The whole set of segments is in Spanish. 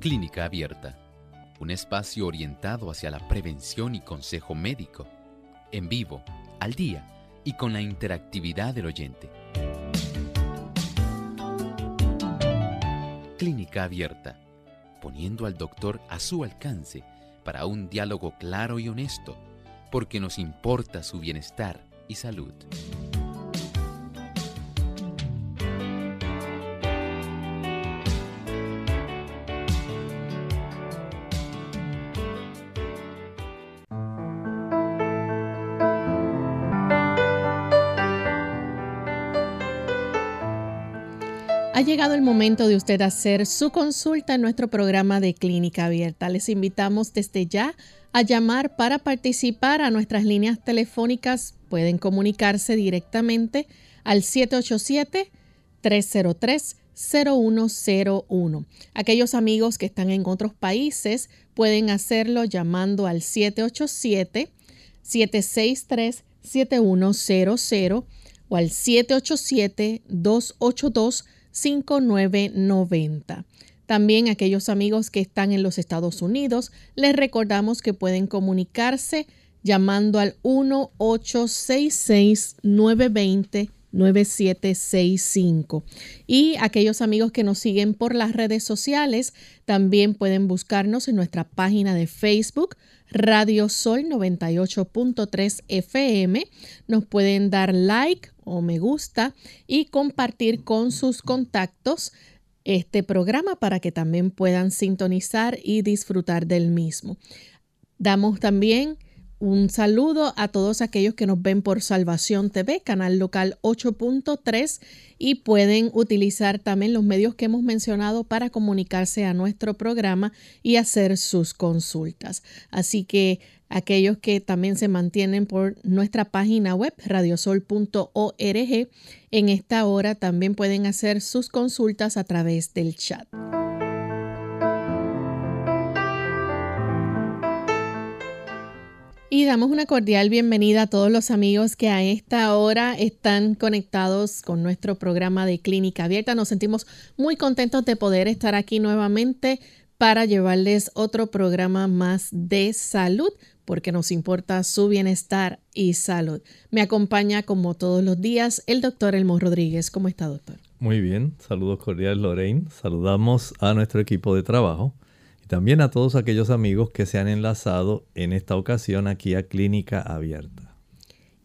Clínica Abierta, un espacio orientado hacia la prevención y consejo médico, en vivo, al día y con la interactividad del oyente. Clínica Abierta, poniendo al doctor a su alcance para un diálogo claro y honesto, porque nos importa su bienestar y salud. Llegado el momento de usted hacer su consulta en nuestro programa de Clínica Abierta. Les invitamos desde ya a llamar para participar a nuestras líneas telefónicas. Pueden comunicarse directamente al 787-303-0101. Aquellos amigos que están en otros países pueden hacerlo llamando al 787-763-7100 o al 787 282 5990. También aquellos amigos que están en los Estados Unidos, les recordamos que pueden comunicarse llamando al 1-866-920-9765. Y aquellos amigos que nos siguen por las redes sociales también pueden buscarnos en nuestra página de Facebook, Radio Sol 98.3 FM. Nos pueden dar like o me gusta y compartir con sus contactos este programa para que también puedan sintonizar y disfrutar del mismo. Damos también un saludo a todos aquellos que nos ven por Salvación TV, canal local 8.3 y pueden utilizar también los medios que hemos mencionado para comunicarse a nuestro programa y hacer sus consultas. Así que aquellos que también se mantienen por nuestra página web radiosol.org, en esta hora también pueden hacer sus consultas a través del chat. Y damos una cordial bienvenida a todos los amigos que a esta hora están conectados con nuestro programa de Clínica Abierta. Nos sentimos muy contentos de poder estar aquí nuevamente para llevarles otro programa más de salud, porque nos importa su bienestar y salud. Me acompaña como todos los días el doctor Elmo Rodríguez. ¿Cómo está, doctor? Muy bien, saludos cordiales Lorraine. Saludamos a nuestro equipo de trabajo también a todos aquellos amigos que se han enlazado en esta ocasión aquí a Clínica Abierta.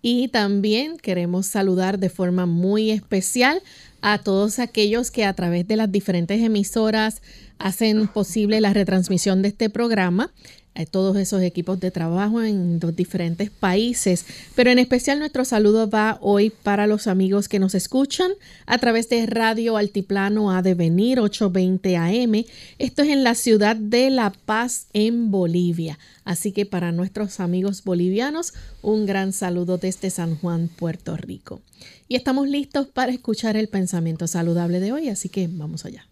Y también queremos saludar de forma muy especial a todos aquellos que a través de las diferentes emisoras hacen posible la retransmisión de este programa a todos esos equipos de trabajo en los diferentes países. Pero en especial nuestro saludo va hoy para los amigos que nos escuchan a través de Radio Altiplano A Devenir 820 AM. Esto es en la ciudad de La Paz, en Bolivia. Así que para nuestros amigos bolivianos, un gran saludo desde San Juan, Puerto Rico. Y estamos listos para escuchar el pensamiento saludable de hoy, así que vamos allá.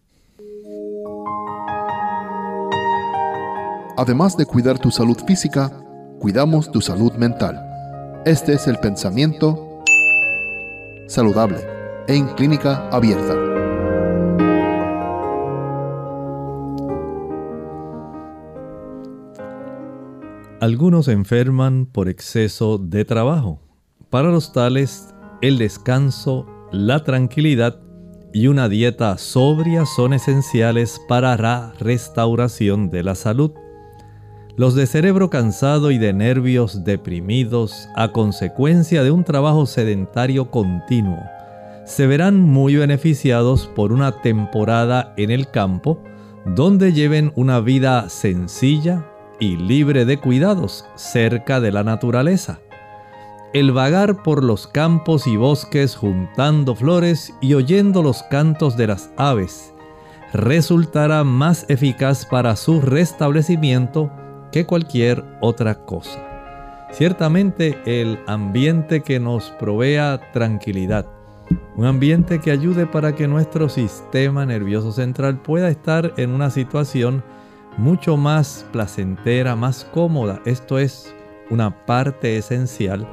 Además de cuidar tu salud física, cuidamos tu salud mental. Este es el pensamiento saludable en clínica abierta. Algunos enferman por exceso de trabajo. Para los tales, el descanso, la tranquilidad y una dieta sobria son esenciales para la restauración de la salud. Los de cerebro cansado y de nervios deprimidos a consecuencia de un trabajo sedentario continuo se verán muy beneficiados por una temporada en el campo donde lleven una vida sencilla y libre de cuidados cerca de la naturaleza. El vagar por los campos y bosques juntando flores y oyendo los cantos de las aves resultará más eficaz para su restablecimiento que cualquier otra cosa. Ciertamente el ambiente que nos provea tranquilidad, un ambiente que ayude para que nuestro sistema nervioso central pueda estar en una situación mucho más placentera, más cómoda, esto es, una parte esencial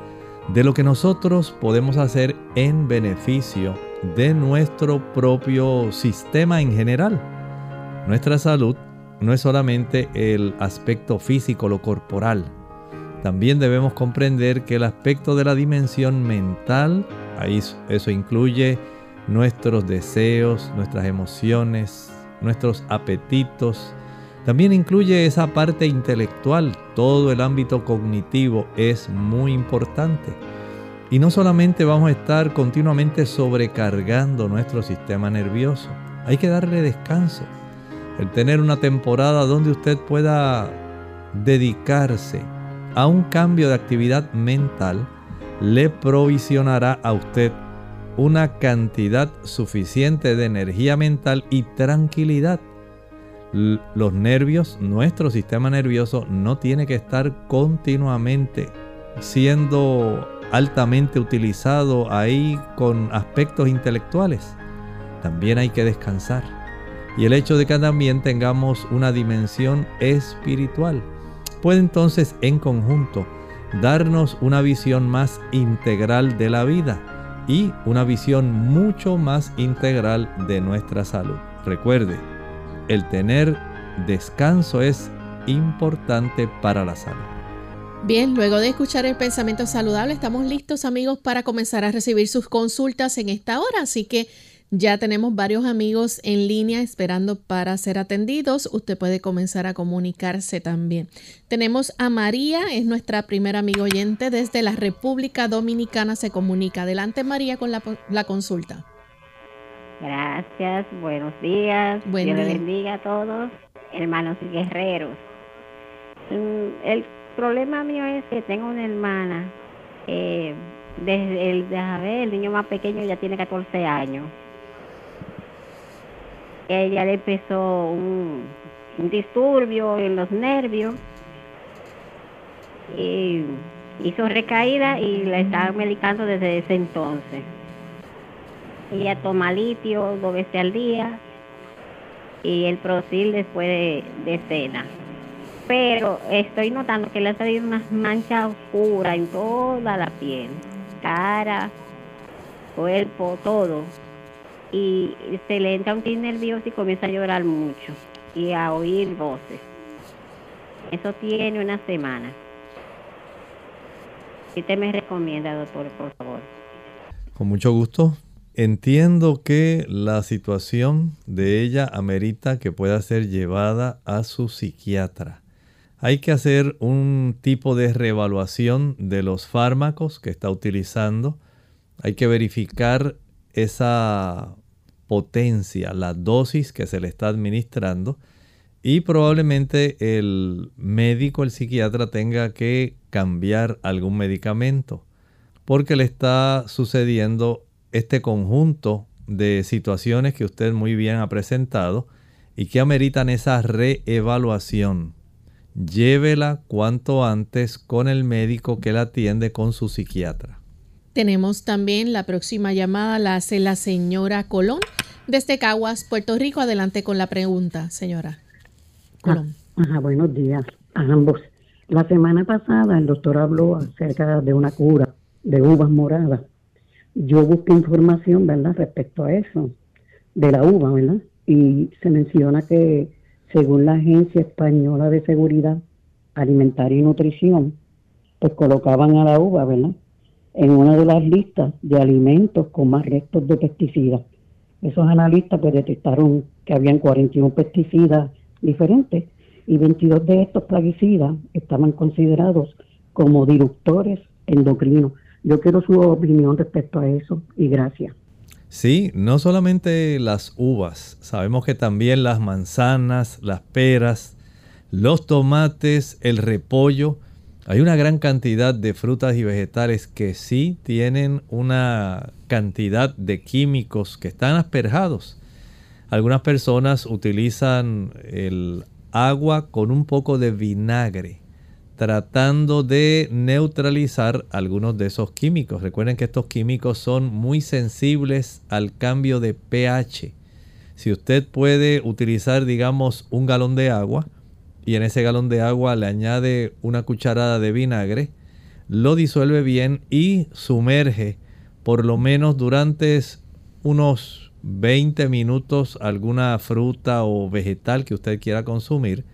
de lo que nosotros podemos hacer en beneficio de nuestro propio sistema en general. Nuestra salud no es solamente el aspecto físico, lo corporal. También debemos comprender que el aspecto de la dimensión mental, ahí eso incluye nuestros deseos, nuestras emociones, nuestros apetitos, también incluye esa parte intelectual, todo el ámbito cognitivo es muy importante. Y no solamente vamos a estar continuamente sobrecargando nuestro sistema nervioso, hay que darle descanso. El tener una temporada donde usted pueda dedicarse a un cambio de actividad mental le provisionará a usted una cantidad suficiente de energía mental y tranquilidad los nervios, nuestro sistema nervioso no tiene que estar continuamente siendo altamente utilizado ahí con aspectos intelectuales. También hay que descansar. Y el hecho de que también tengamos una dimensión espiritual puede entonces en conjunto darnos una visión más integral de la vida y una visión mucho más integral de nuestra salud. Recuerde, el tener descanso es importante para la salud. Bien, luego de escuchar el pensamiento saludable, estamos listos amigos para comenzar a recibir sus consultas en esta hora, así que ya tenemos varios amigos en línea esperando para ser atendidos. Usted puede comenzar a comunicarse también. Tenemos a María, es nuestra primera amiga oyente desde la República Dominicana. Se comunica. Adelante María con la, la consulta. Gracias, buenos días. Buen Dios bendiga a todos, hermanos y guerreros. Mm, el problema mío es que tengo una hermana, eh, desde el, ver, el niño más pequeño ya tiene 14 años. Ella le empezó un, disturbio en los nervios y hizo recaída y la estaba medicando desde ese entonces. Ella toma litio dos veces al día y el prosil después de, cena. Pero estoy notando que le ha salido unas manchas oscuras en toda la piel, cara, cuerpo, todo. Y se le entra un tic nervioso y comienza a llorar mucho y a oír voces. Eso tiene una semana. ¿Qué te me recomienda, doctor, por favor? Con mucho gusto. Entiendo que la situación de ella amerita que pueda ser llevada a su psiquiatra. Hay que hacer un tipo de reevaluación de los fármacos que está utilizando. Hay que verificar esa potencia, la dosis que se le está administrando. Y probablemente el médico, el psiquiatra tenga que cambiar algún medicamento porque le está sucediendo este conjunto de situaciones que usted muy bien ha presentado y que ameritan esa reevaluación. Llévela cuanto antes con el médico que la atiende con su psiquiatra. Tenemos también la próxima llamada, la hace la señora Colón desde Caguas, Puerto Rico. Adelante con la pregunta, señora Colón. Ah, buenos días a ambos. La semana pasada el doctor habló acerca de una cura de uvas moradas yo busqué información, ¿verdad?, respecto a eso, de la uva, ¿verdad? Y se menciona que según la Agencia Española de Seguridad Alimentaria y Nutrición, pues colocaban a la uva, ¿verdad?, en una de las listas de alimentos con más restos de pesticidas. Esos analistas pues detectaron que habían 41 pesticidas diferentes y 22 de estos plaguicidas estaban considerados como disruptores endocrinos. Yo quiero su opinión respecto a eso y gracias. Sí, no solamente las uvas, sabemos que también las manzanas, las peras, los tomates, el repollo, hay una gran cantidad de frutas y vegetales que sí tienen una cantidad de químicos que están asperjados. Algunas personas utilizan el agua con un poco de vinagre tratando de neutralizar algunos de esos químicos. Recuerden que estos químicos son muy sensibles al cambio de pH. Si usted puede utilizar, digamos, un galón de agua y en ese galón de agua le añade una cucharada de vinagre, lo disuelve bien y sumerge por lo menos durante unos 20 minutos alguna fruta o vegetal que usted quiera consumir.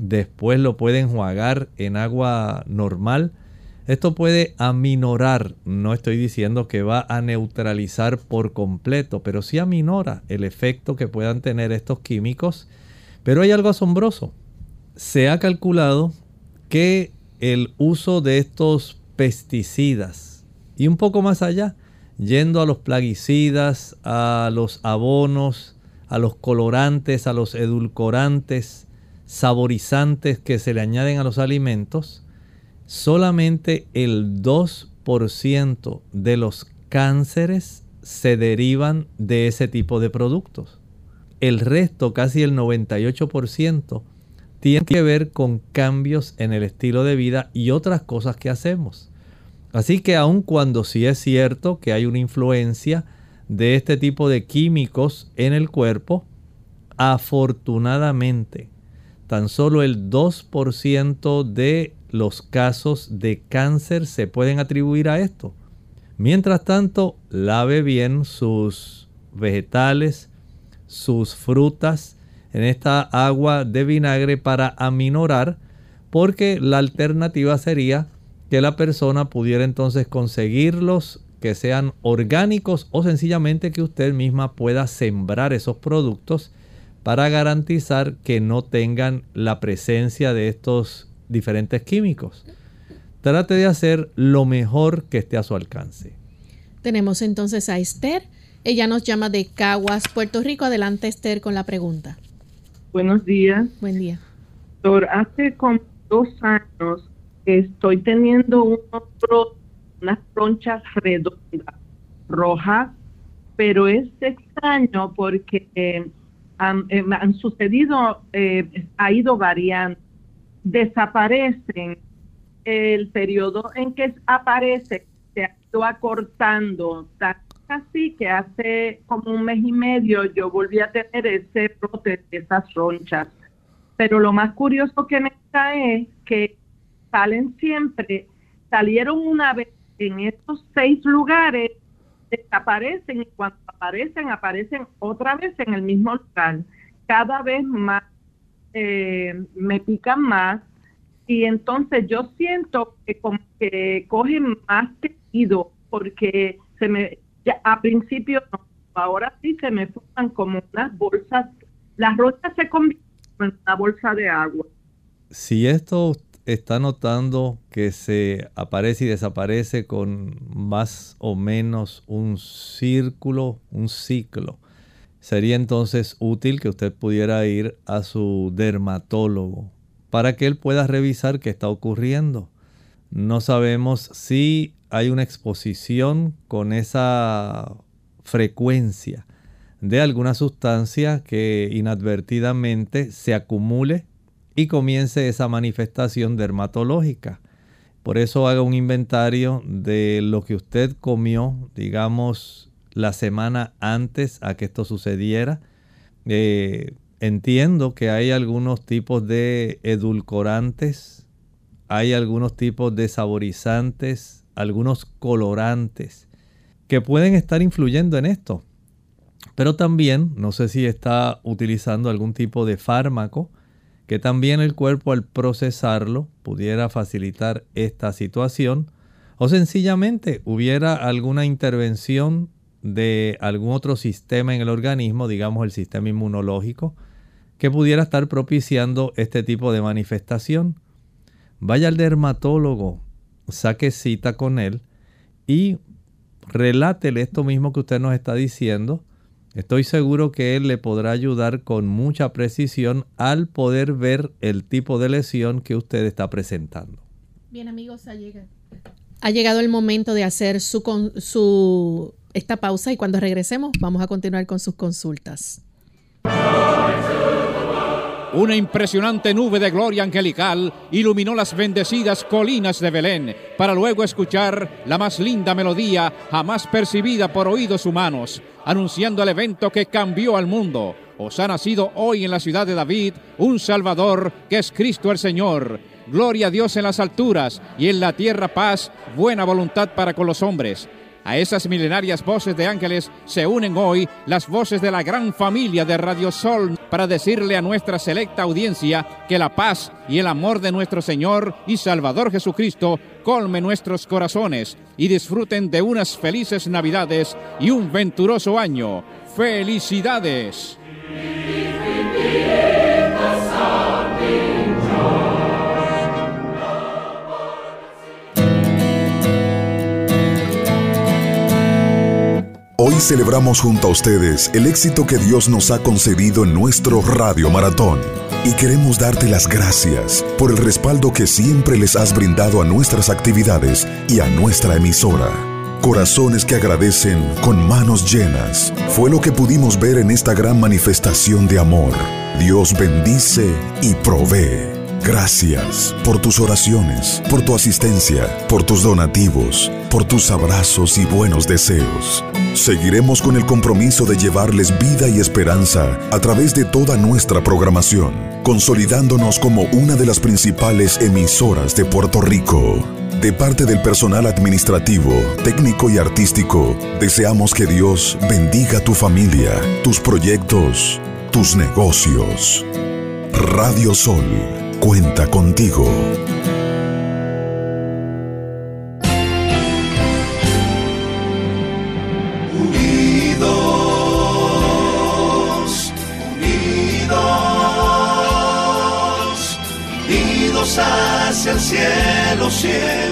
Después lo puede enjuagar en agua normal. Esto puede aminorar, no estoy diciendo que va a neutralizar por completo, pero sí aminora el efecto que puedan tener estos químicos. Pero hay algo asombroso. Se ha calculado que el uso de estos pesticidas y un poco más allá, yendo a los plaguicidas, a los abonos, a los colorantes, a los edulcorantes, saborizantes que se le añaden a los alimentos, solamente el 2% de los cánceres se derivan de ese tipo de productos. El resto, casi el 98%, tiene que ver con cambios en el estilo de vida y otras cosas que hacemos. Así que aun cuando sí es cierto que hay una influencia de este tipo de químicos en el cuerpo, afortunadamente tan solo el 2% de los casos de cáncer se pueden atribuir a esto. Mientras tanto, lave bien sus vegetales, sus frutas en esta agua de vinagre para aminorar, porque la alternativa sería que la persona pudiera entonces conseguirlos que sean orgánicos o sencillamente que usted misma pueda sembrar esos productos para garantizar que no tengan la presencia de estos diferentes químicos. Trate de hacer lo mejor que esté a su alcance. Tenemos entonces a Esther. Ella nos llama de Caguas, Puerto Rico. Adelante, Esther, con la pregunta. Buenos días. Buen día. Doctor, hace como dos años estoy teniendo unas tronchas redondas, rojas, pero es extraño porque eh, han, eh, han, sucedido, eh, ha ido variando, desaparecen. El periodo en que aparece se ha ido acortando, así que hace como un mes y medio yo volví a tener ese brote de esas ronchas. Pero lo más curioso que me está es que salen siempre, salieron una vez en estos seis lugares, desaparecen y cuando aparecen, aparecen otra vez en el mismo lugar. Cada vez más eh, me pican más y entonces yo siento que como que cogen más tejido porque se me, ya, a principio no, ahora sí se me forman como unas bolsas, las rocas se convierten en una bolsa de agua. Si esto está notando que se aparece y desaparece con más o menos un círculo, un ciclo. Sería entonces útil que usted pudiera ir a su dermatólogo para que él pueda revisar qué está ocurriendo. No sabemos si hay una exposición con esa frecuencia de alguna sustancia que inadvertidamente se acumule y comience esa manifestación dermatológica. Por eso haga un inventario de lo que usted comió, digamos, la semana antes a que esto sucediera. Eh, entiendo que hay algunos tipos de edulcorantes, hay algunos tipos de saborizantes, algunos colorantes que pueden estar influyendo en esto. Pero también, no sé si está utilizando algún tipo de fármaco que también el cuerpo al procesarlo pudiera facilitar esta situación o sencillamente hubiera alguna intervención de algún otro sistema en el organismo, digamos el sistema inmunológico, que pudiera estar propiciando este tipo de manifestación. Vaya al dermatólogo, saque cita con él y relátele esto mismo que usted nos está diciendo Estoy seguro que él le podrá ayudar con mucha precisión al poder ver el tipo de lesión que usted está presentando. Bien amigos, ha llegado, ha llegado el momento de hacer su, su, esta pausa y cuando regresemos vamos a continuar con sus consultas. Una impresionante nube de gloria angelical iluminó las bendecidas colinas de Belén para luego escuchar la más linda melodía jamás percibida por oídos humanos, anunciando el evento que cambió al mundo os ha nacido hoy en la ciudad de David un Salvador que es Cristo el Señor. Gloria a Dios en las alturas y en la tierra paz, buena voluntad para con los hombres. A esas milenarias voces de ángeles se unen hoy las voces de la gran familia de Radio Sol para decirle a nuestra selecta audiencia que la paz y el amor de nuestro Señor y Salvador Jesucristo colme nuestros corazones y disfruten de unas felices Navidades y un venturoso año. ¡Felicidades! Celebramos junto a ustedes el éxito que Dios nos ha concedido en nuestro Radio Maratón y queremos darte las gracias por el respaldo que siempre les has brindado a nuestras actividades y a nuestra emisora. Corazones que agradecen con manos llenas fue lo que pudimos ver en esta gran manifestación de amor. Dios bendice y provee. Gracias por tus oraciones, por tu asistencia, por tus donativos, por tus abrazos y buenos deseos. Seguiremos con el compromiso de llevarles vida y esperanza a través de toda nuestra programación, consolidándonos como una de las principales emisoras de Puerto Rico. De parte del personal administrativo, técnico y artístico, deseamos que Dios bendiga tu familia, tus proyectos, tus negocios. Radio Sol cuenta contigo. Unidos, unidos, unidos hacia el cielo, siempre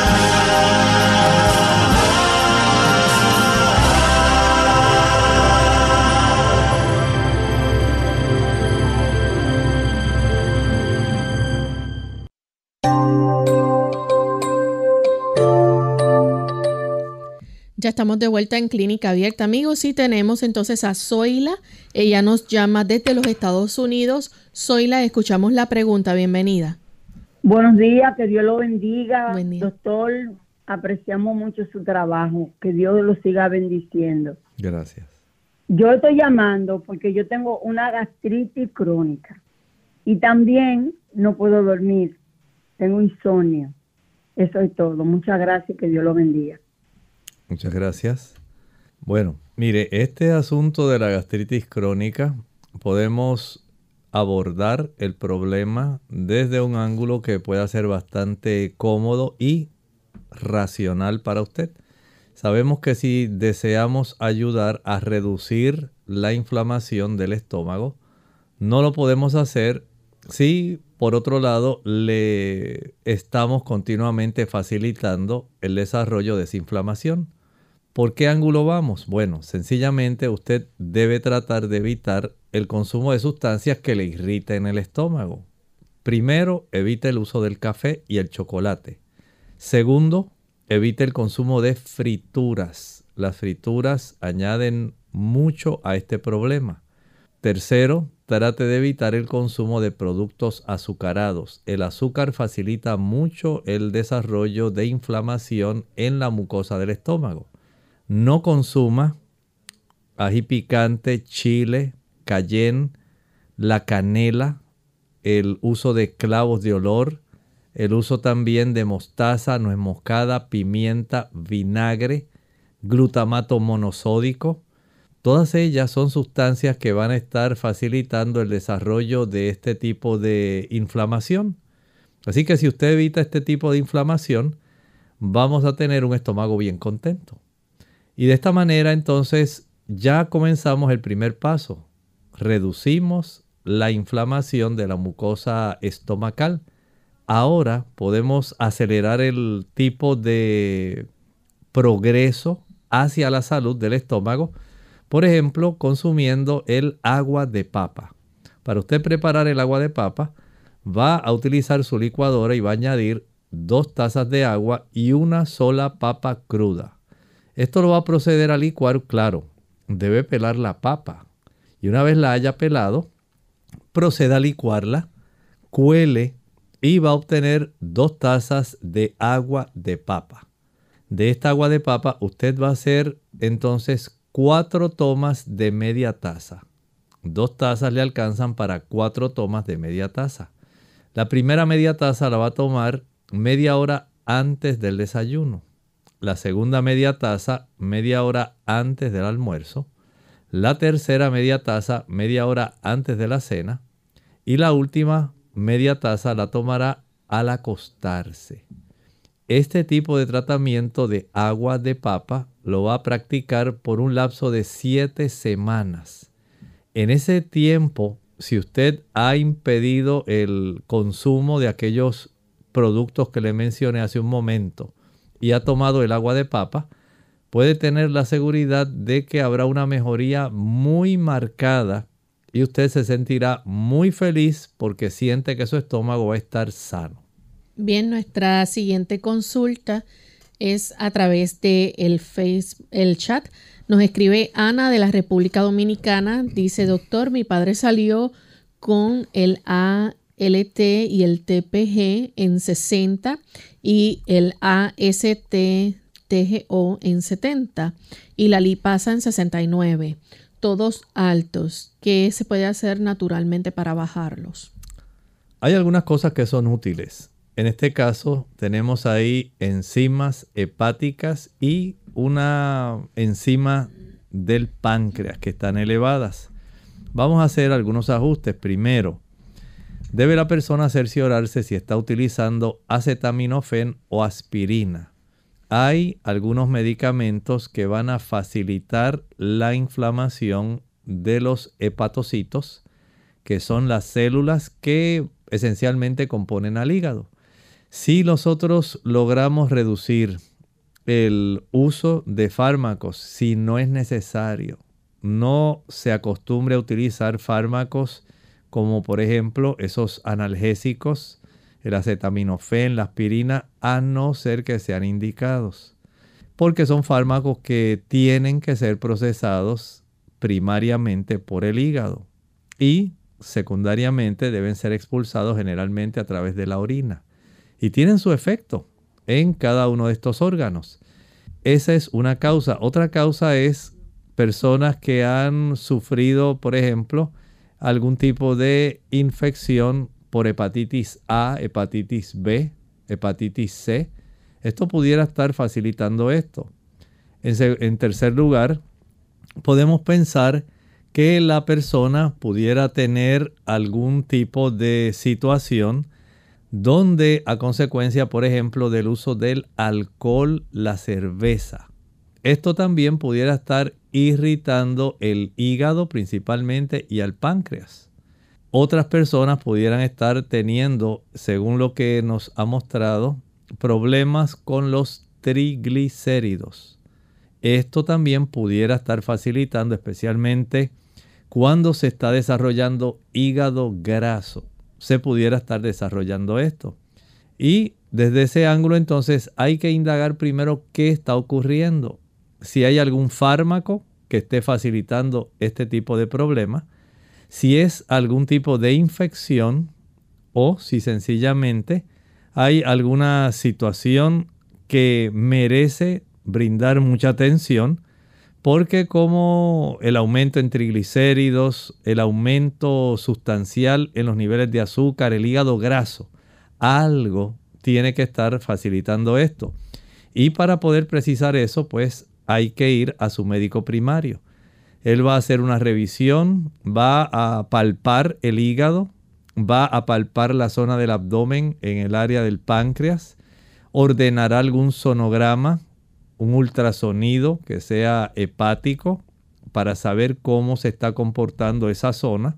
Estamos de vuelta en Clínica Abierta, amigos, y tenemos entonces a Zoila. Ella nos llama desde los Estados Unidos. Zoila, escuchamos la pregunta. Bienvenida. Buenos días, que Dios lo bendiga. Buen día. Doctor, apreciamos mucho su trabajo, que Dios lo siga bendiciendo. Gracias. Yo estoy llamando porque yo tengo una gastritis crónica y también no puedo dormir, tengo insomnio. Eso es todo. Muchas gracias, que Dios lo bendiga. Muchas gracias. Bueno, mire, este asunto de la gastritis crónica podemos abordar el problema desde un ángulo que pueda ser bastante cómodo y racional para usted. Sabemos que si deseamos ayudar a reducir la inflamación del estómago, no lo podemos hacer si por otro lado le estamos continuamente facilitando el desarrollo de esa inflamación. ¿Por qué ángulo vamos? Bueno, sencillamente usted debe tratar de evitar el consumo de sustancias que le irriten el estómago. Primero, evite el uso del café y el chocolate. Segundo, evite el consumo de frituras. Las frituras añaden mucho a este problema. Tercero, trate de evitar el consumo de productos azucarados. El azúcar facilita mucho el desarrollo de inflamación en la mucosa del estómago. No consuma ají picante, chile, cayenne, la canela, el uso de clavos de olor, el uso también de mostaza, nuez moscada, pimienta, vinagre, glutamato monosódico. Todas ellas son sustancias que van a estar facilitando el desarrollo de este tipo de inflamación. Así que si usted evita este tipo de inflamación, vamos a tener un estómago bien contento. Y de esta manera entonces ya comenzamos el primer paso. Reducimos la inflamación de la mucosa estomacal. Ahora podemos acelerar el tipo de progreso hacia la salud del estómago, por ejemplo, consumiendo el agua de papa. Para usted preparar el agua de papa, va a utilizar su licuadora y va a añadir dos tazas de agua y una sola papa cruda. Esto lo va a proceder a licuar, claro, debe pelar la papa. Y una vez la haya pelado, proceda a licuarla, cuele y va a obtener dos tazas de agua de papa. De esta agua de papa usted va a hacer entonces cuatro tomas de media taza. Dos tazas le alcanzan para cuatro tomas de media taza. La primera media taza la va a tomar media hora antes del desayuno. La segunda media taza media hora antes del almuerzo. La tercera media taza media hora antes de la cena. Y la última media taza la tomará al acostarse. Este tipo de tratamiento de agua de papa lo va a practicar por un lapso de siete semanas. En ese tiempo, si usted ha impedido el consumo de aquellos productos que le mencioné hace un momento y ha tomado el agua de papa, puede tener la seguridad de que habrá una mejoría muy marcada y usted se sentirá muy feliz porque siente que su estómago va a estar sano. Bien, nuestra siguiente consulta es a través de el, el chat. Nos escribe Ana de la República Dominicana. Dice, doctor, mi padre salió con el ALT y el TPG en 60 y el AST-TGO en 70 y la lipasa en 69 todos altos. ¿Qué se puede hacer naturalmente para bajarlos? Hay algunas cosas que son útiles. En este caso tenemos ahí enzimas hepáticas y una enzima del páncreas que están elevadas. Vamos a hacer algunos ajustes. Primero, debe la persona cerciorarse si está utilizando acetaminofén o aspirina hay algunos medicamentos que van a facilitar la inflamación de los hepatocitos, que son las células que esencialmente componen al hígado. Si nosotros logramos reducir el uso de fármacos, si no es necesario, no se acostumbre a utilizar fármacos como por ejemplo esos analgésicos el acetaminofén, la aspirina, a no ser que sean indicados. Porque son fármacos que tienen que ser procesados primariamente por el hígado y secundariamente deben ser expulsados generalmente a través de la orina. Y tienen su efecto en cada uno de estos órganos. Esa es una causa. Otra causa es personas que han sufrido, por ejemplo, algún tipo de infección por hepatitis A, hepatitis B, hepatitis C. Esto pudiera estar facilitando esto. En, tercer lugar, podemos pensar que la persona pudiera tener algún tipo de situación donde a consecuencia, por ejemplo, del uso del alcohol, la cerveza, esto también pudiera estar irritando el hígado principalmente y al páncreas otras personas pudieran estar teniendo, según lo que nos ha mostrado, problemas con los triglicéridos. Esto también pudiera estar facilitando especialmente cuando se está desarrollando hígado graso. Se pudiera estar desarrollando esto. Y desde ese ángulo entonces hay que indagar primero qué está ocurriendo. Si hay algún fármaco que esté facilitando este tipo de problemas si es algún tipo de infección o si sencillamente hay alguna situación que merece brindar mucha atención porque como el aumento en triglicéridos, el aumento sustancial en los niveles de azúcar, el hígado graso, algo tiene que estar facilitando esto. Y para poder precisar eso, pues hay que ir a su médico primario. Él va a hacer una revisión, va a palpar el hígado, va a palpar la zona del abdomen en el área del páncreas, ordenará algún sonograma, un ultrasonido que sea hepático para saber cómo se está comportando esa zona,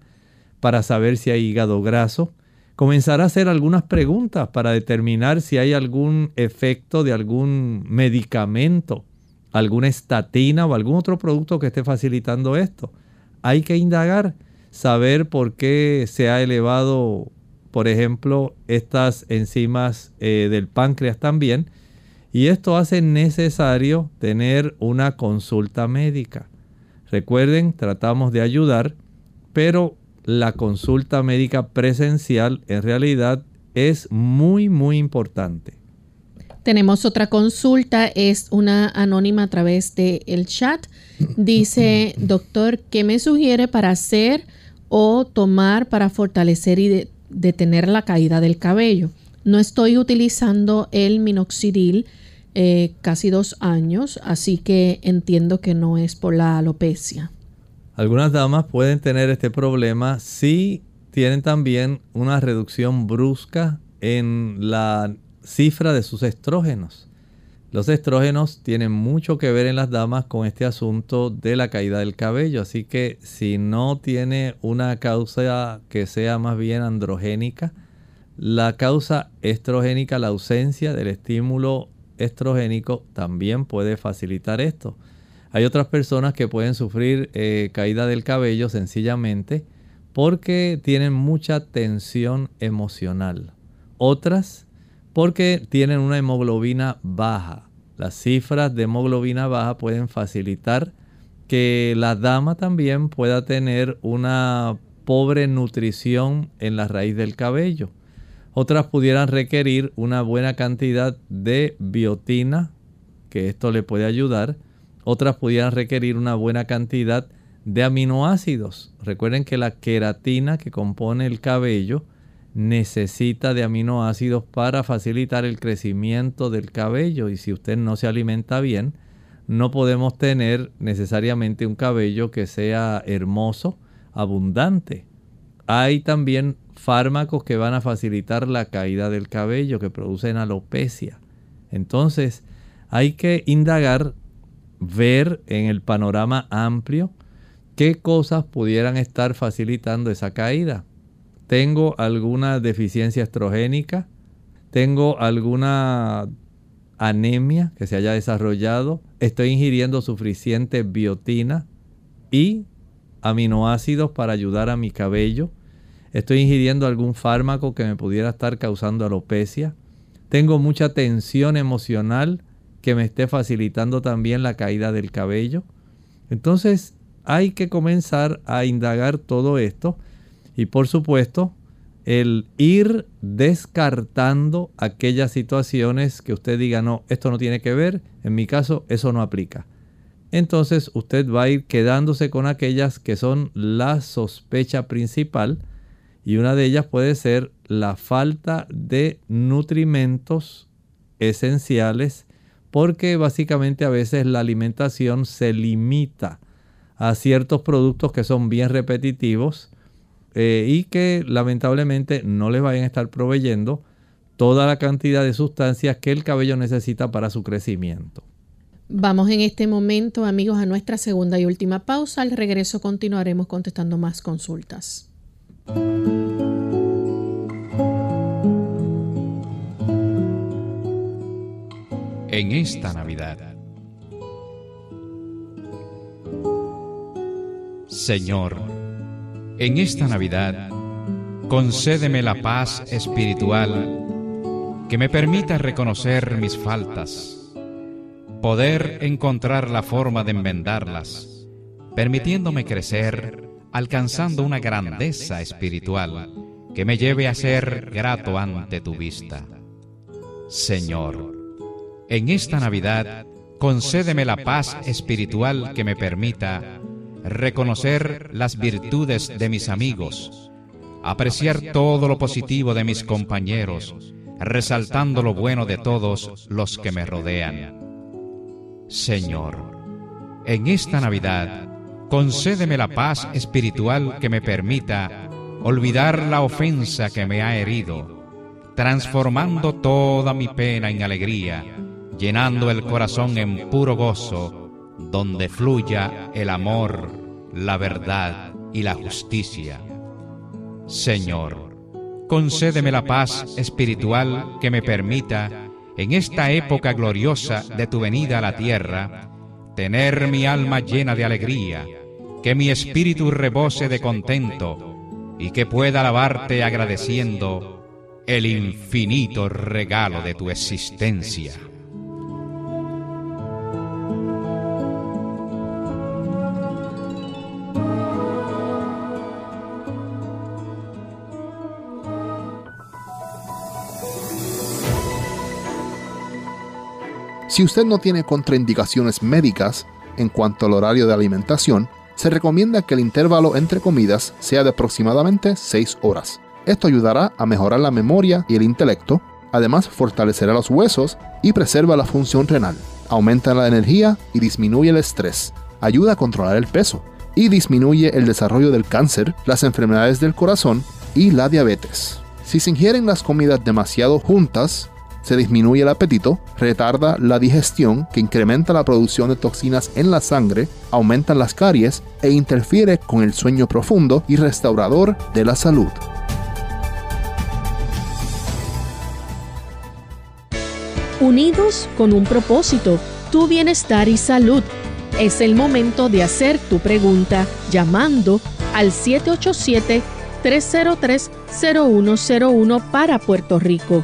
para saber si hay hígado graso. Comenzará a hacer algunas preguntas para determinar si hay algún efecto de algún medicamento alguna estatina o algún otro producto que esté facilitando esto. Hay que indagar, saber por qué se ha elevado por ejemplo, estas enzimas eh, del páncreas también. Y esto hace necesario tener una consulta médica. Recuerden, tratamos de ayudar, pero la consulta médica presencial en realidad es muy, muy importante. Tenemos otra consulta, es una anónima a través del el chat. Dice, doctor, ¿qué me sugiere para hacer o tomar para fortalecer y detener la caída del cabello? No estoy utilizando el minoxidil eh, casi dos años, así que entiendo que no es por la alopecia. Algunas damas pueden tener este problema si tienen también una reducción brusca en la cifra de sus estrógenos. Los estrógenos tienen mucho que ver en las damas con este asunto de la caída del cabello, así que si no tiene una causa que sea más bien androgénica, la causa estrogénica, la ausencia del estímulo estrogénico también puede facilitar esto. Hay otras personas que pueden sufrir eh, caída del cabello sencillamente porque tienen mucha tensión emocional. Otras porque tienen una hemoglobina baja. Las cifras de hemoglobina baja pueden facilitar que la dama también pueda tener una pobre nutrición en la raíz del cabello. Otras pudieran requerir una buena cantidad de biotina, que esto le puede ayudar. Otras pudieran requerir una buena cantidad de aminoácidos. Recuerden que la queratina que compone el cabello necesita de aminoácidos para facilitar el crecimiento del cabello y si usted no se alimenta bien, no podemos tener necesariamente un cabello que sea hermoso, abundante. Hay también fármacos que van a facilitar la caída del cabello, que producen alopecia. Entonces, hay que indagar, ver en el panorama amplio qué cosas pudieran estar facilitando esa caída tengo alguna deficiencia estrogénica, tengo alguna anemia que se haya desarrollado, estoy ingiriendo suficiente biotina y aminoácidos para ayudar a mi cabello, estoy ingiriendo algún fármaco que me pudiera estar causando alopecia, tengo mucha tensión emocional que me esté facilitando también la caída del cabello. Entonces hay que comenzar a indagar todo esto y por supuesto, el ir descartando aquellas situaciones que usted diga, no, esto no tiene que ver, en mi caso eso no aplica. Entonces usted va a ir quedándose con aquellas que son la sospecha principal y una de ellas puede ser la falta de nutrimentos esenciales porque básicamente a veces la alimentación se limita a ciertos productos que son bien repetitivos eh, y que lamentablemente no les vayan a estar proveyendo toda la cantidad de sustancias que el cabello necesita para su crecimiento. Vamos en este momento, amigos, a nuestra segunda y última pausa. Al regreso continuaremos contestando más consultas. En esta Navidad. Señor, en esta Navidad, concédeme la paz espiritual que me permita reconocer mis faltas, poder encontrar la forma de enmendarlas, permitiéndome crecer, alcanzando una grandeza espiritual que me lleve a ser grato ante tu vista. Señor, en esta Navidad, concédeme la paz espiritual que me permita reconocer las virtudes de mis amigos, apreciar todo lo positivo de mis compañeros, resaltando lo bueno de todos los que me rodean. Señor, en esta Navidad, concédeme la paz espiritual que me permita olvidar la ofensa que me ha herido, transformando toda mi pena en alegría, llenando el corazón en puro gozo, donde fluya el amor, la verdad y la justicia. Señor, concédeme la paz espiritual que me permita, en esta época gloriosa de tu venida a la tierra, tener mi alma llena de alegría, que mi espíritu rebose de contento, y que pueda alabarte agradeciendo el infinito regalo de tu existencia. Si usted no tiene contraindicaciones médicas en cuanto al horario de alimentación, se recomienda que el intervalo entre comidas sea de aproximadamente 6 horas. Esto ayudará a mejorar la memoria y el intelecto, además fortalecerá los huesos y preserva la función renal, aumenta la energía y disminuye el estrés, ayuda a controlar el peso y disminuye el desarrollo del cáncer, las enfermedades del corazón y la diabetes. Si se ingieren las comidas demasiado juntas, se disminuye el apetito, retarda la digestión que incrementa la producción de toxinas en la sangre, aumenta las caries e interfiere con el sueño profundo y restaurador de la salud. Unidos con un propósito, tu bienestar y salud. Es el momento de hacer tu pregunta llamando al 787-303-0101 para Puerto Rico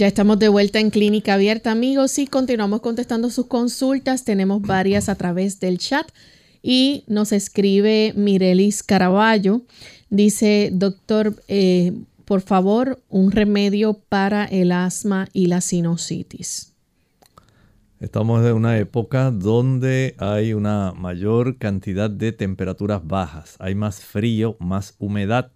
Ya estamos de vuelta en Clínica Abierta, amigos, y continuamos contestando sus consultas. Tenemos varias a través del chat y nos escribe Mirelis Caraballo. Dice, doctor, eh, por favor, un remedio para el asma y la sinusitis. Estamos en una época donde hay una mayor cantidad de temperaturas bajas, hay más frío, más humedad.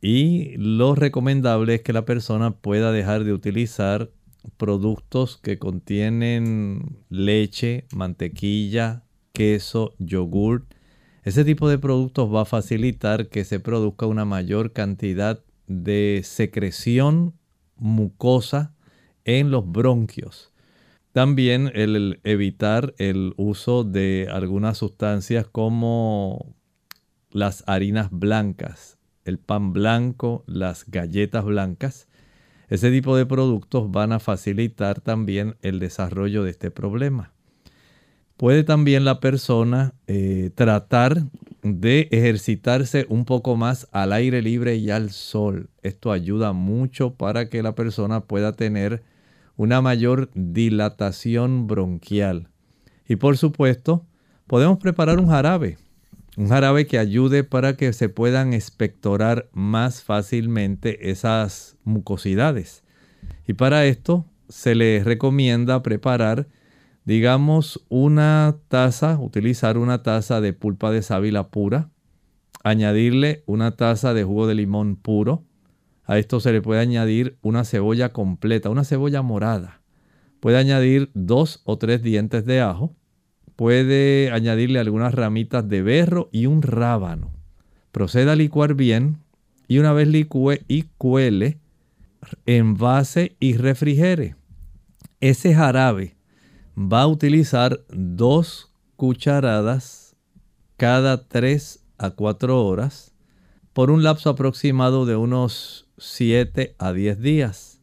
Y lo recomendable es que la persona pueda dejar de utilizar productos que contienen leche, mantequilla, queso, yogur. Ese tipo de productos va a facilitar que se produzca una mayor cantidad de secreción mucosa en los bronquios. También el evitar el uso de algunas sustancias como las harinas blancas, el pan blanco, las galletas blancas. Ese tipo de productos van a facilitar también el desarrollo de este problema. Puede también la persona eh, tratar de ejercitarse un poco más al aire libre y al sol. Esto ayuda mucho para que la persona pueda tener una mayor dilatación bronquial. Y por supuesto, podemos preparar un jarabe un jarabe que ayude para que se puedan expectorar más fácilmente esas mucosidades. Y para esto se les recomienda preparar, digamos, una taza, utilizar una taza de pulpa de sábila pura, añadirle una taza de jugo de limón puro. A esto se le puede añadir una cebolla completa, una cebolla morada. Puede añadir dos o tres dientes de ajo puede añadirle algunas ramitas de berro y un rábano. Proceda a licuar bien y una vez licúe y cuele, envase y refrigere. Ese jarabe va a utilizar dos cucharadas cada 3 a 4 horas por un lapso aproximado de unos 7 a 10 días.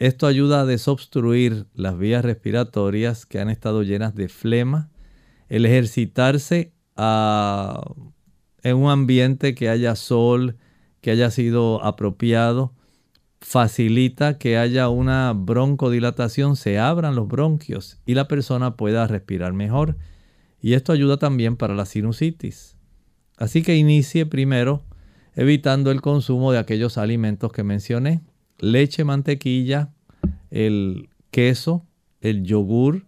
Esto ayuda a desobstruir las vías respiratorias que han estado llenas de flema el ejercitarse ah, en un ambiente que haya sol, que haya sido apropiado, facilita que haya una broncodilatación, se abran los bronquios y la persona pueda respirar mejor. Y esto ayuda también para la sinusitis. Así que inicie primero evitando el consumo de aquellos alimentos que mencioné. Leche, mantequilla, el queso, el yogur,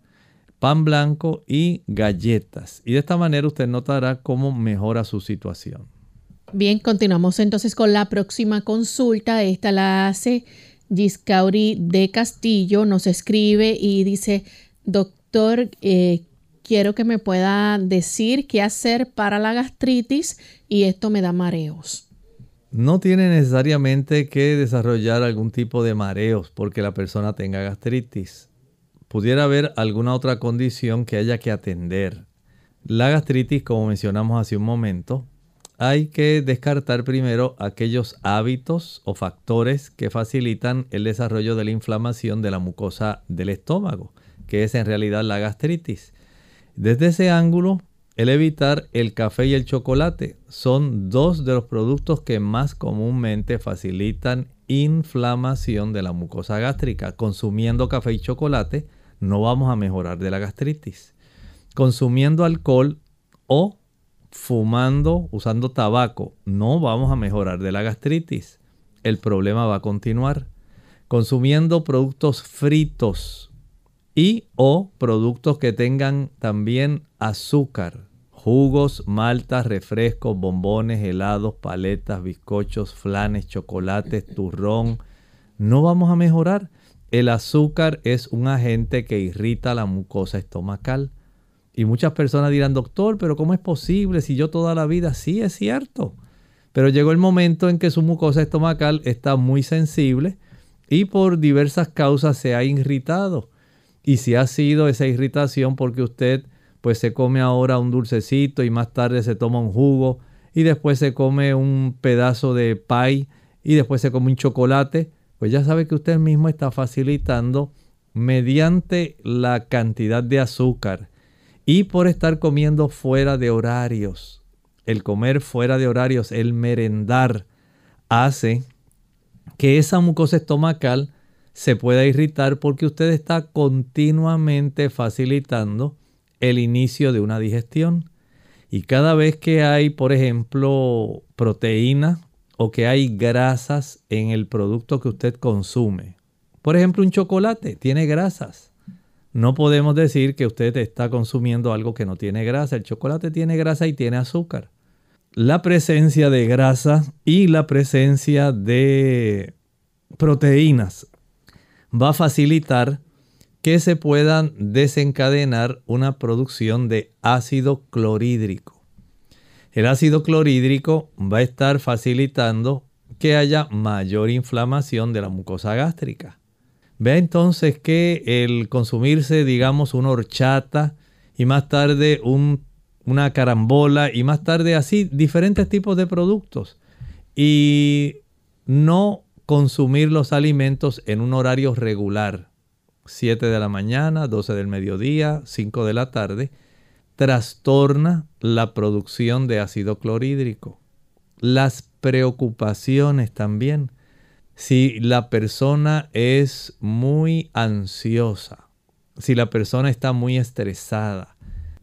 pan blanco y galletas. Y de esta manera usted notará cómo mejora su situación. Bien, continuamos entonces con la próxima consulta. Esta la hace Giscauri de Castillo. Nos escribe y dice, doctor, eh, quiero que me pueda decir qué hacer para la gastritis y esto me da mareos. no tiene necesariamente que desarrollar algún tipo de mareos porque la persona tenga gastritis. Pudiera haber alguna otra condición que haya que atender. La gastritis, como mencionamos hace un momento, hay que descartar primero aquellos hábitos o factores que facilitan el desarrollo de la inflamación de la mucosa del estómago, que es en realidad la gastritis. Desde ese ángulo, el evitar el café y el chocolate son dos de los productos que más comúnmente facilitan inflamación de la mucosa gástrica. Consumiendo café y chocolate no vamos a mejorar de la gastritis. Consumiendo alcohol o fumando, usando tabaco, no vamos a mejorar de la gastritis. El problema va a continuar. Consumiendo productos fritos y o productos que tengan también azúcar, jugos, maltas, refrescos, bombones, helados, paletas, bizcochos, flanes, chocolates, turrón, no vamos a mejorar. El azúcar es un agente que irrita la mucosa estomacal. Y muchas personas dirán, doctor, pero ¿cómo es posible si yo toda la vida sí es cierto? Pero llegó el momento en que su mucosa estomacal está muy sensible y por diversas causas se ha irritado. Y si ha sido esa irritación porque usted pues se come ahora un dulcecito y más tarde se toma un jugo y después se come un pedazo de pie y después se come un chocolate, pues ya sabe que usted mismo está facilitando mediante la cantidad de azúcar y por estar comiendo fuera de horarios. El comer fuera de horarios, el merendar, hace que esa mucosa estomacal se pueda irritar porque usted está continuamente facilitando el inicio de una digestión. Y cada vez que hay, por ejemplo, proteína o que hay grasas en el producto que usted consume, por ejemplo, un chocolate tiene grasas. No podemos decir que usted está consumiendo algo que no tiene grasa. El chocolate tiene grasa y tiene azúcar. La presencia de grasa y la presencia de proteínas va a facilitar que se puedan desencadenar una producción de ácido clorhídrico. El ácido clorhídrico va a estar facilitando que haya mayor inflamación de la mucosa gástrica. Vea entonces que el consumirse, digamos, una horchata y más tarde una carambola y más tarde así diferentes tipos de productos y no consumir los alimentos en un horario regular, 7 de la mañana, 12 del mediodía, 5 de la tarde, trastorna la producción de ácido clorhídrico. Las preocupaciones también si la persona es muy ansiosa, si la persona está muy estresada,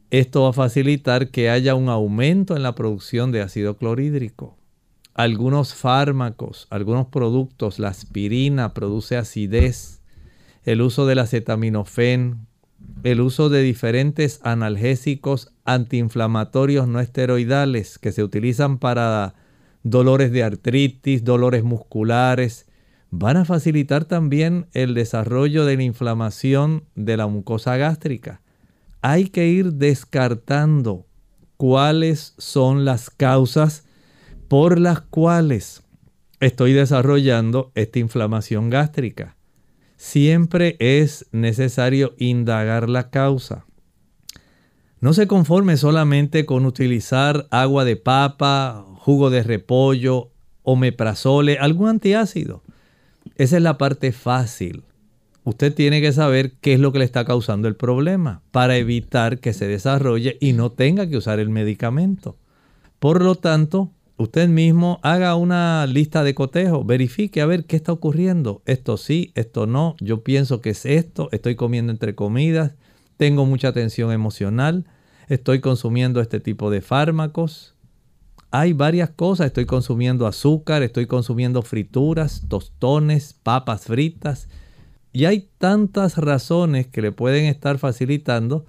esto va a facilitar que haya un aumento en la producción de ácido clorhídrico. Algunos fármacos, algunos productos, la aspirina produce acidez, el uso del acetaminofén, el uso de diferentes analgésicos antiinflamatorios no esteroidales que se utilizan para dolores de artritis, dolores musculares, van a facilitar también el desarrollo de la inflamación de la mucosa gástrica. Hay que ir descartando cuáles son las causas por las cuales estoy desarrollando esta inflamación gástrica. Siempre es necesario indagar la causa. No se conforme solamente con utilizar agua de papa, jugo de repollo, omeprazole, algún antiácido. Esa es la parte fácil. Usted tiene que saber qué es lo que le está causando el problema para evitar que se desarrolle y no tenga que usar el medicamento. Por lo tanto, usted mismo haga una lista de cotejo, verifique a ver qué está ocurriendo. Esto sí, esto no, yo pienso que es esto, estoy comiendo entre comidas, tengo mucha tensión emocional, estoy consumiendo este tipo de fármacos. Hay varias cosas, estoy consumiendo azúcar, estoy consumiendo frituras, tostones, papas fritas. Y hay tantas razones que le pueden estar facilitando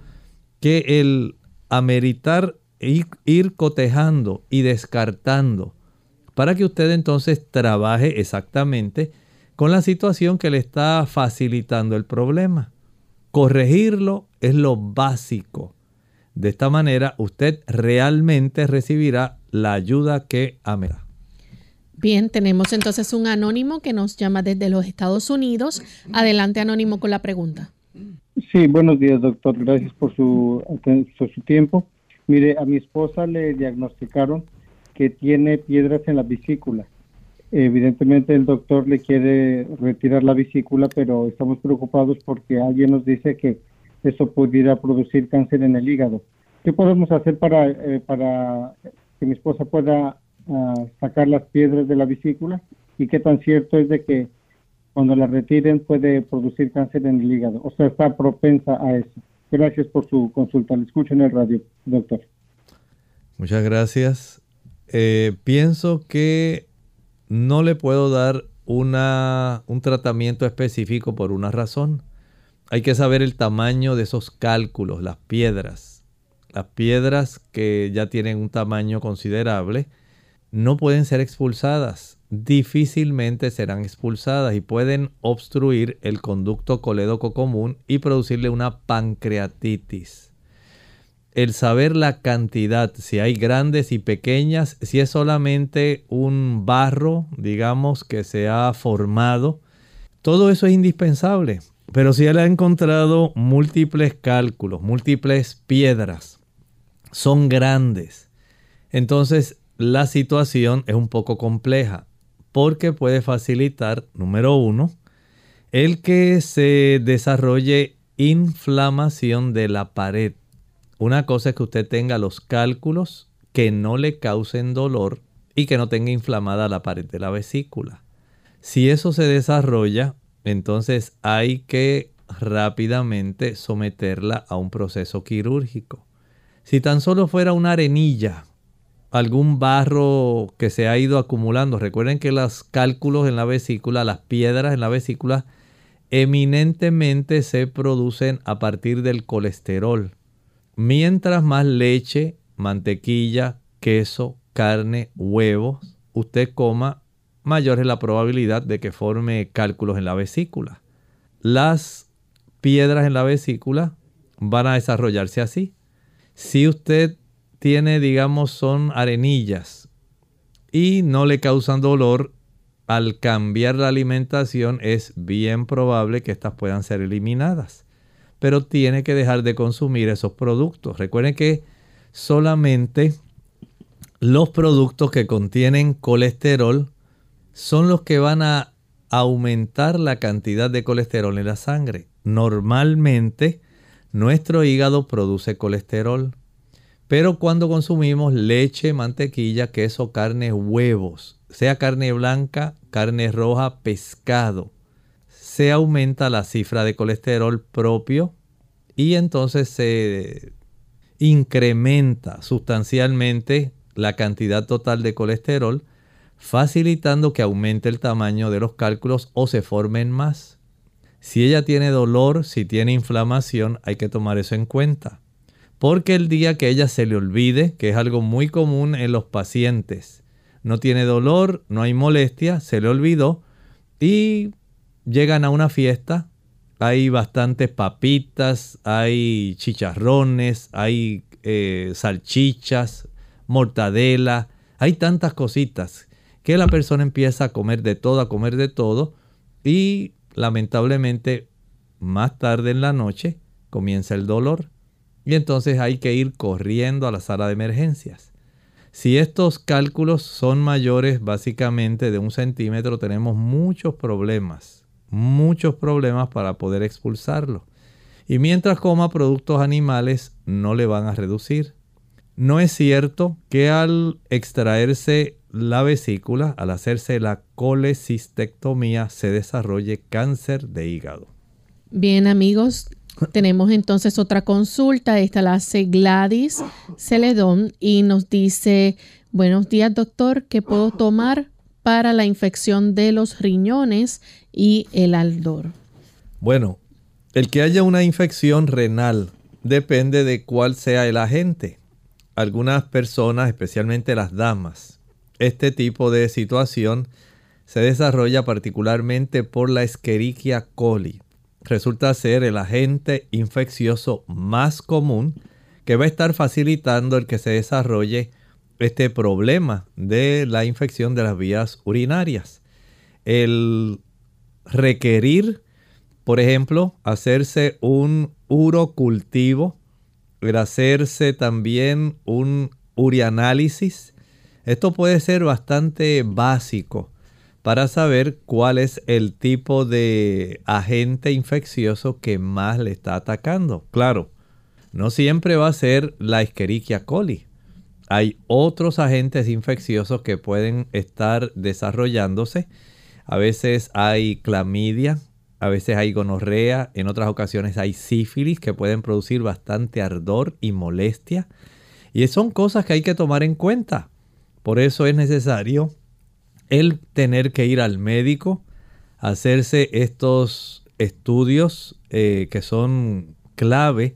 que el ameritar ir, ir cotejando y descartando para que usted entonces trabaje exactamente con la situación que le está facilitando el problema. Corregirlo es lo básico. De esta manera usted realmente recibirá la ayuda que amerá. Bien, tenemos entonces un anónimo que nos llama desde los Estados Unidos. Adelante, anónimo, con la pregunta. Sí, buenos días, doctor. Gracias por su, por su tiempo. Mire, a mi esposa le diagnosticaron que tiene piedras en la vesícula. Evidentemente el doctor le quiere retirar la vesícula, pero estamos preocupados porque alguien nos dice que eso pudiera producir cáncer en el hígado. ¿Qué podemos hacer para, eh, para que mi esposa pueda ah, sacar las piedras de la vesícula? ¿Y qué tan cierto es de que cuando la retiren puede producir cáncer en el hígado? O sea, está propensa a eso. Gracias por su consulta. Le escucho en el radio, doctor. Muchas gracias. Eh, pienso que no le puedo dar una, un tratamiento específico por una razón. Hay que saber el tamaño de esos cálculos, las piedras. Las piedras que ya tienen un tamaño considerable no pueden ser expulsadas. Difícilmente serán expulsadas y pueden obstruir el conducto colédoco común y producirle una pancreatitis. El saber la cantidad, si hay grandes y pequeñas, si es solamente un barro, digamos, que se ha formado, todo eso es indispensable. Pero si él ha encontrado múltiples cálculos, múltiples piedras, son grandes, entonces la situación es un poco compleja, porque puede facilitar, número uno, el que se desarrolle inflamación de la pared una cosa es que usted tenga los cálculos que no le causen dolor y que no tenga inflamada la pared de la vesícula. Si eso se desarrolla, entonces hay que rápidamente someterla a un proceso quirúrgico. Si tan solo fuera una arenilla, algún barro que se ha ido acumulando, recuerden que los cálculos en la vesícula, las piedras en la vesícula, eminentemente se producen a partir del colesterol. Mientras más leche, mantequilla, queso, carne, huevos usted coma, mayor es la probabilidad de que forme cálculos en la vesícula. Las piedras en la vesícula van a desarrollarse así. Si usted tiene, digamos, son arenillas y no le causan dolor, al cambiar la alimentación es bien probable que estas puedan ser eliminadas pero tiene que dejar de consumir esos productos. Recuerden que solamente los productos que contienen colesterol son los que van a aumentar la cantidad de colesterol en la sangre. Normalmente nuestro hígado produce colesterol, pero cuando consumimos leche, mantequilla, queso, carne, huevos, sea carne blanca, carne roja, pescado, se aumenta la cifra de colesterol propio y entonces se incrementa sustancialmente la cantidad total de colesterol, facilitando que aumente el tamaño de los cálculos o se formen más. Si ella tiene dolor, si tiene inflamación, hay que tomar eso en cuenta. Porque el día que ella se le olvide, que es algo muy común en los pacientes, no tiene dolor, no hay molestia, se le olvidó y llegan a una fiesta, hay bastantes papitas, hay chicharrones, hay eh, salchichas, mortadela, hay tantas cositas que la persona empieza a comer de todo, a comer de todo y lamentablemente más tarde en la noche comienza el dolor y entonces hay que ir corriendo a la sala de emergencias. Si estos cálculos son mayores básicamente de un centímetro tenemos muchos problemas muchos problemas para poder expulsarlo. Y mientras coma productos animales no le van a reducir. No es cierto que al extraerse la vesícula, al hacerse la colecistectomía, se desarrolle cáncer de hígado. Bien amigos, tenemos entonces otra consulta. Esta la hace Gladys Celedón y nos dice, buenos días doctor, ¿qué puedo tomar para la infección de los riñones y el aldor. Bueno, el que haya una infección renal depende de cuál sea el agente. Algunas personas, especialmente las damas, este tipo de situación se desarrolla particularmente por la Escherichia coli. Resulta ser el agente infeccioso más común que va a estar facilitando el que se desarrolle este problema de la infección de las vías urinarias. El requerir, por ejemplo, hacerse un urocultivo, el hacerse también un urianálisis, esto puede ser bastante básico para saber cuál es el tipo de agente infeccioso que más le está atacando. Claro, no siempre va a ser la Escherichia coli. Hay otros agentes infecciosos que pueden estar desarrollándose. A veces hay clamidia, a veces hay gonorrea, en otras ocasiones hay sífilis que pueden producir bastante ardor y molestia. Y son cosas que hay que tomar en cuenta. Por eso es necesario el tener que ir al médico, hacerse estos estudios eh, que son clave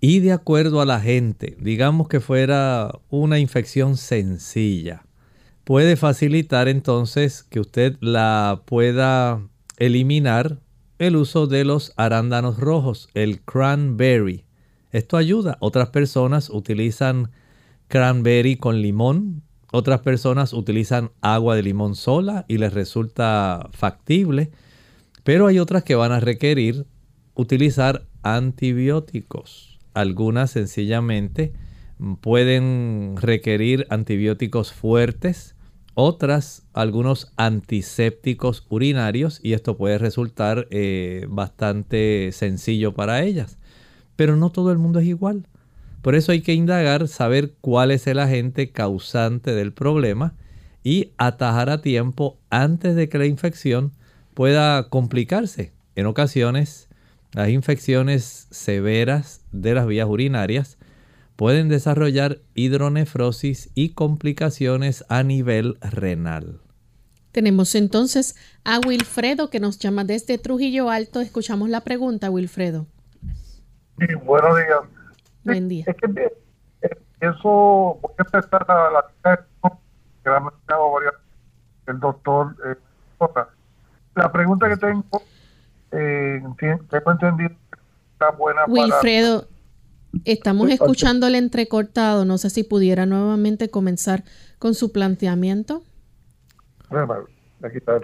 y de acuerdo a la gente, digamos que fuera una infección sencilla, puede facilitar entonces que usted la pueda eliminar el uso de los arándanos rojos, el cranberry. Esto ayuda. Otras personas utilizan cranberry con limón, otras personas utilizan agua de limón sola y les resulta factible, pero hay otras que van a requerir utilizar antibióticos. Algunas sencillamente pueden requerir antibióticos fuertes, otras algunos antisépticos urinarios y esto puede resultar eh, bastante sencillo para ellas. Pero no todo el mundo es igual. Por eso hay que indagar, saber cuál es el agente causante del problema y atajar a tiempo antes de que la infección pueda complicarse. En ocasiones, las infecciones severas de las vías urinarias pueden desarrollar hidronefrosis y complicaciones a nivel renal. Tenemos entonces a Wilfredo que nos llama desde Trujillo Alto. Escuchamos la pregunta, Wilfredo. Sí, buenos días. Buen día. Es que eh, eso, voy a empezar la, la que la ha mencionado varias el doctor. Eh, la pregunta que tengo, eh, tengo entendido que está buena Wilfredo, estamos escuchando el entrecortado. No sé si pudiera nuevamente comenzar con su planteamiento. Aquí está.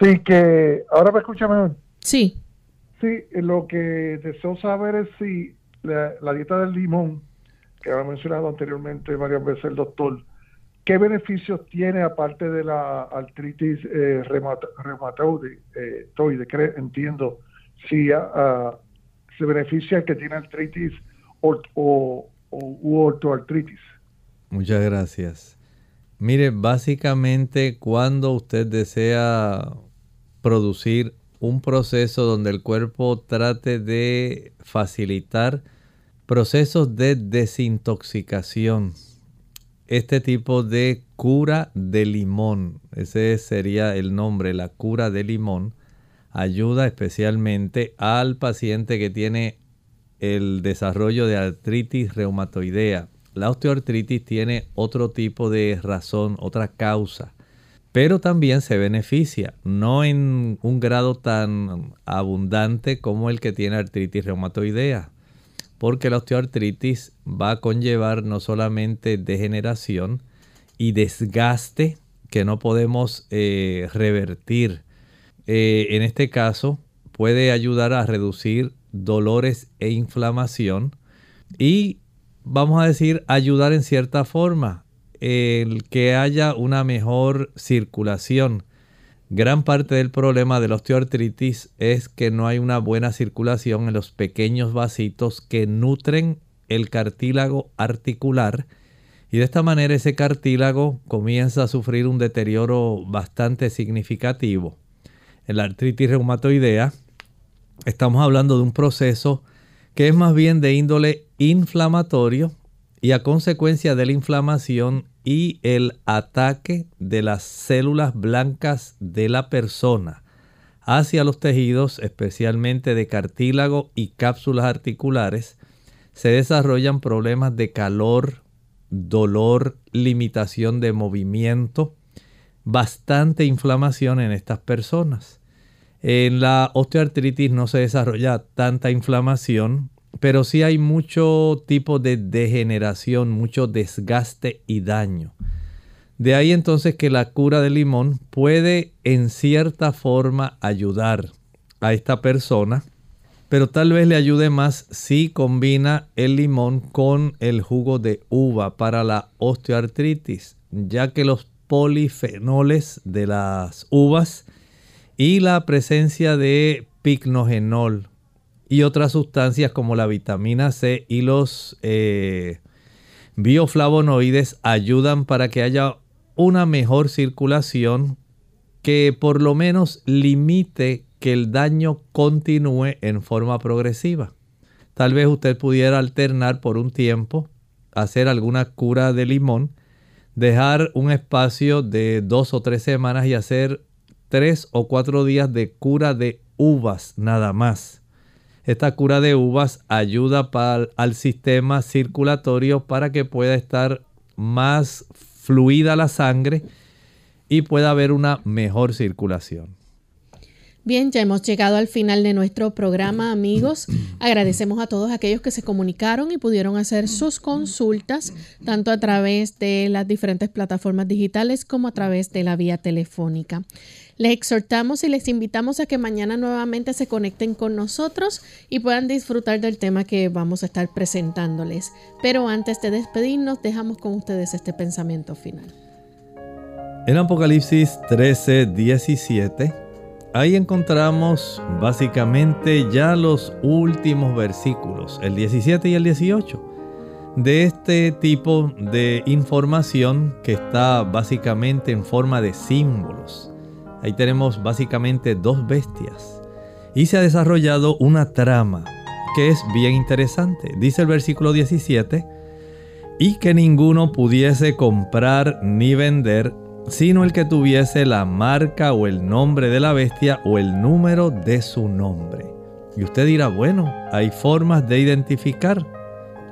Sí, que ahora me escucha mejor. Sí. Sí, lo que deseo saber es si la, dieta del limón, que ha mencionado anteriormente varias veces el doctor, ¿qué beneficios tiene aparte de la artritis eh, reumatoide? Eh, entiendo, si uh, se beneficia el que tiene artritis o, o, u ortoartritis. Muchas gracias. Mire, básicamente cuando usted desea producir un proceso donde el cuerpo trate de facilitar procesos de desintoxicación. Este tipo de cura de limón, ese sería el nombre, la cura de limón, ayuda especialmente al paciente que tiene el desarrollo de artritis reumatoidea. La osteoartritis tiene otro tipo de razón, otra causa, pero también se beneficia, no en un grado tan abundante como el que tiene artritis reumatoidea porque la osteoartritis va a conllevar no solamente degeneración y desgaste que no podemos eh, revertir. Eh, en este caso puede ayudar a reducir dolores e inflamación y vamos a decir ayudar en cierta forma el que haya una mejor circulación Gran parte del problema de la osteoartritis es que no hay una buena circulación en los pequeños vasitos que nutren el cartílago articular y de esta manera ese cartílago comienza a sufrir un deterioro bastante significativo. En la artritis reumatoidea estamos hablando de un proceso que es más bien de índole inflamatorio y a consecuencia de la inflamación y el ataque de las células blancas de la persona hacia los tejidos, especialmente de cartílago y cápsulas articulares, se desarrollan problemas de calor, dolor, limitación de movimiento, bastante inflamación en estas personas. En la osteoartritis no se desarrolla tanta inflamación, pero sí hay mucho tipo de degeneración, mucho desgaste y daño. De ahí entonces que la cura del limón puede en cierta forma ayudar a esta persona, pero tal vez le ayude más si combina el limón con el jugo de uva para la osteoartritis, ya que los polifenoles de las uvas y la presencia de picnogenol y otras sustancias como la vitamina C y los eh, bioflavonoides ayudan para que haya una mejor circulación que por lo menos limite que el daño continúe en forma progresiva. Tal vez usted pudiera alternar por un tiempo, hacer alguna cura de limón, dejar un espacio de dos o tres semanas y hacer tres o cuatro días de cura de uvas nada más. Esta cura de uvas ayuda para, al sistema circulatorio para que pueda estar más fluida la sangre y pueda haber una mejor circulación. Bien, ya hemos llegado al final de nuestro programa, amigos. Agradecemos a todos aquellos que se comunicaron y pudieron hacer sus consultas, tanto a través de las diferentes plataformas digitales como a través de la vía telefónica. Les exhortamos y les invitamos a que mañana nuevamente se conecten con nosotros y puedan disfrutar del tema que vamos a estar presentándoles. Pero antes de despedirnos, dejamos con ustedes este pensamiento final. En Apocalipsis 13, 17 ahí encontramos básicamente ya los últimos versículos, el 17 y el 18, de este tipo de información que está básicamente en forma de símbolos. Ahí tenemos básicamente dos bestias. Y se ha desarrollado una trama que es bien interesante. Dice el versículo 17, y que ninguno pudiese comprar ni vender sino el que tuviese la marca o el nombre de la bestia o el número de su nombre. Y usted dirá, bueno, hay formas de identificar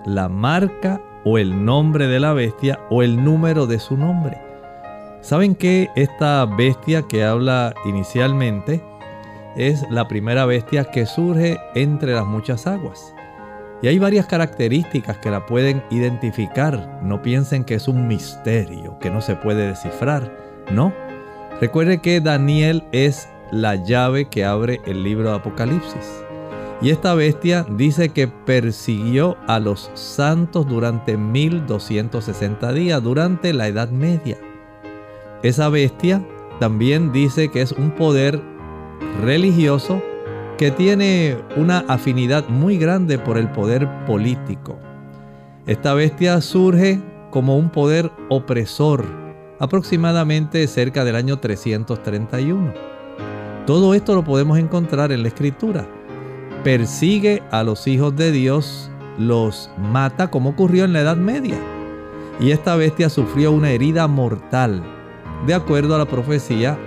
la marca o el nombre de la bestia o el número de su nombre. ¿Saben que esta bestia que habla inicialmente es la primera bestia que surge entre las muchas aguas? Y hay varias características que la pueden identificar. No piensen que es un misterio que no se puede descifrar. No. Recuerde que Daniel es la llave que abre el libro de Apocalipsis. Y esta bestia dice que persiguió a los santos durante 1260 días, durante la Edad Media. Esa bestia también dice que es un poder religioso que tiene una afinidad muy grande por el poder político. Esta bestia surge como un poder opresor, aproximadamente cerca del año 331. Todo esto lo podemos encontrar en la escritura. Persigue a los hijos de Dios, los mata como ocurrió en la Edad Media. Y esta bestia sufrió una herida mortal, de acuerdo a la profecía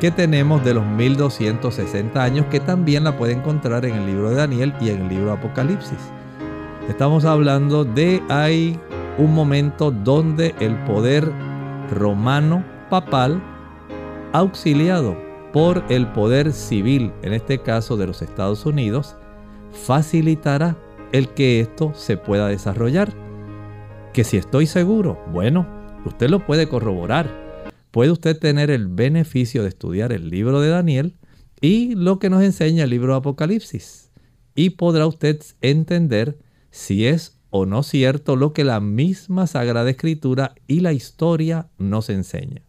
que tenemos de los 1260 años, que también la puede encontrar en el libro de Daniel y en el libro de Apocalipsis. Estamos hablando de hay un momento donde el poder romano papal, auxiliado por el poder civil, en este caso de los Estados Unidos, facilitará el que esto se pueda desarrollar. Que si estoy seguro, bueno, usted lo puede corroborar puede usted tener el beneficio de estudiar el libro de Daniel y lo que nos enseña el libro de Apocalipsis. Y podrá usted entender si es o no cierto lo que la misma Sagrada Escritura y la historia nos enseña.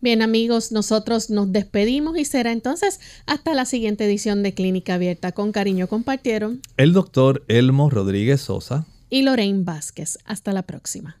Bien amigos, nosotros nos despedimos y será entonces hasta la siguiente edición de Clínica Abierta. Con cariño compartieron el doctor Elmo Rodríguez Sosa y Lorraine Vázquez. Hasta la próxima.